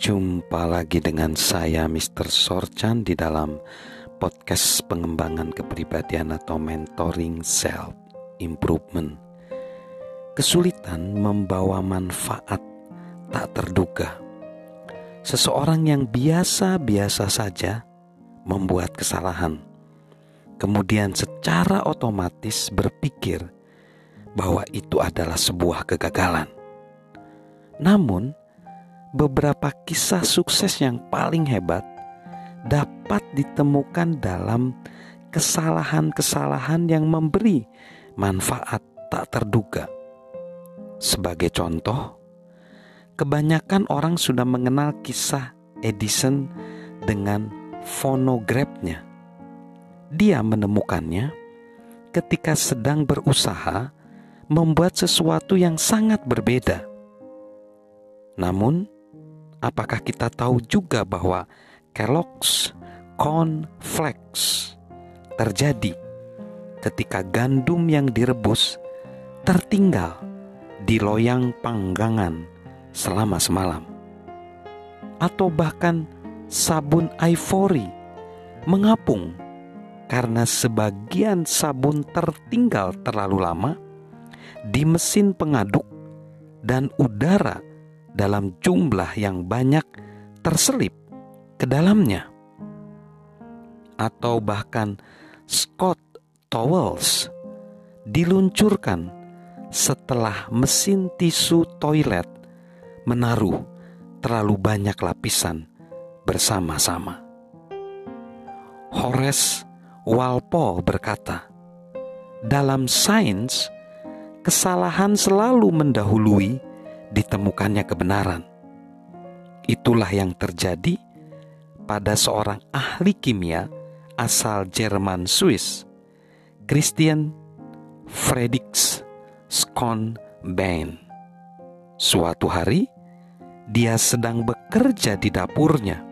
Jumpa lagi dengan saya Mr. Sorchan di dalam podcast pengembangan kepribadian atau mentoring self improvement. Kesulitan membawa manfaat tak terduga. Seseorang yang biasa-biasa saja membuat kesalahan, kemudian secara otomatis berpikir bahwa itu adalah sebuah kegagalan. Namun, beberapa kisah sukses yang paling hebat dapat ditemukan dalam kesalahan-kesalahan yang memberi manfaat tak terduga. Sebagai contoh, kebanyakan orang sudah mengenal kisah Edison dengan fonografnya. Dia menemukannya ketika sedang berusaha membuat sesuatu yang sangat berbeda namun, apakah kita tahu juga bahwa Kellogg's Cornflakes terjadi ketika gandum yang direbus tertinggal di loyang panggangan selama semalam? Atau bahkan sabun ivory mengapung karena sebagian sabun tertinggal terlalu lama di mesin pengaduk dan udara dalam jumlah yang banyak terselip ke dalamnya. Atau bahkan Scott Towels diluncurkan setelah mesin tisu toilet menaruh terlalu banyak lapisan bersama-sama. Horace Walpole berkata, "Dalam sains, kesalahan selalu mendahului ditemukannya kebenaran. Itulah yang terjadi pada seorang ahli kimia asal Jerman Swiss, Christian Friedrichs Schonbein. Suatu hari, dia sedang bekerja di dapurnya.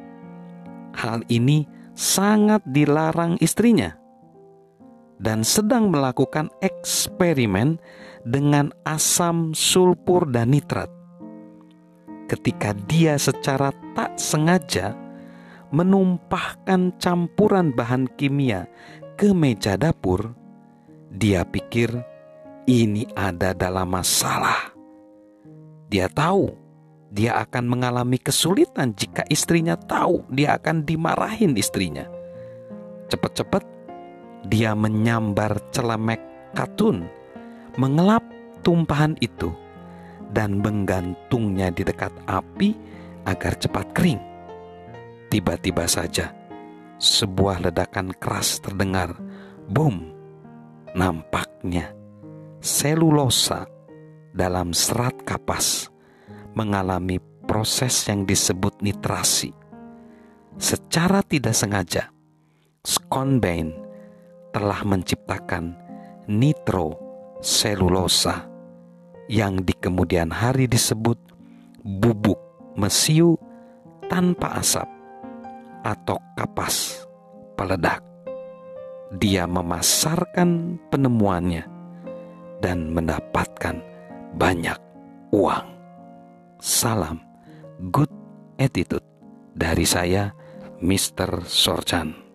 Hal ini sangat dilarang istrinya dan sedang melakukan eksperimen dengan asam sulfur dan nitrat. Ketika dia secara tak sengaja menumpahkan campuran bahan kimia ke meja dapur, dia pikir ini ada dalam masalah. Dia tahu dia akan mengalami kesulitan jika istrinya tahu dia akan dimarahin istrinya. Cepat-cepat dia menyambar celemek katun mengelap tumpahan itu dan menggantungnya di dekat api agar cepat kering. Tiba-tiba saja, sebuah ledakan keras terdengar. Boom! Nampaknya selulosa dalam serat kapas mengalami proses yang disebut nitrasi. Secara tidak sengaja, Skonbein telah menciptakan nitro selulosa yang di kemudian hari disebut bubuk mesiu tanpa asap atau kapas peledak. Dia memasarkan penemuannya dan mendapatkan banyak uang. Salam good attitude dari saya, Mr. Sorchan.